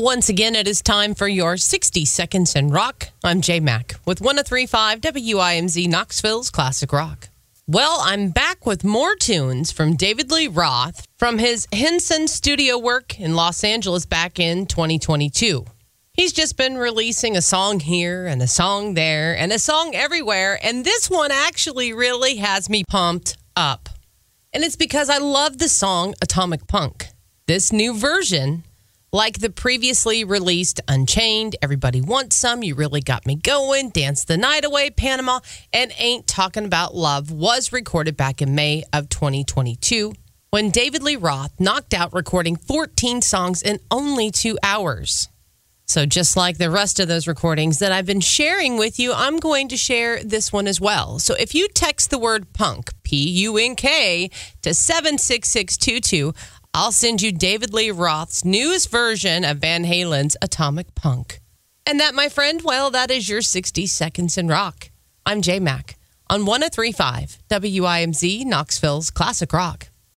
Once again, it is time for your 60 Seconds in Rock. I'm J Mac with 1035 WIMZ Knoxville's Classic Rock. Well, I'm back with more tunes from David Lee Roth from his Henson studio work in Los Angeles back in 2022. He's just been releasing a song here and a song there and a song everywhere, and this one actually really has me pumped up. And it's because I love the song Atomic Punk. This new version like the previously released Unchained, Everybody Wants Some, You Really Got Me Going, Dance the Night Away, Panama, and Ain't Talking About Love was recorded back in May of 2022 when David Lee Roth knocked out recording 14 songs in only two hours. So, just like the rest of those recordings that I've been sharing with you, I'm going to share this one as well. So, if you text the word punk, P U N K, to 76622, I'll send you David Lee Roth's newest version of Van Halen's Atomic Punk. And that, my friend, well, that is your 60 Seconds in Rock. I'm J Mac on 1035 WIMZ Knoxville's Classic Rock.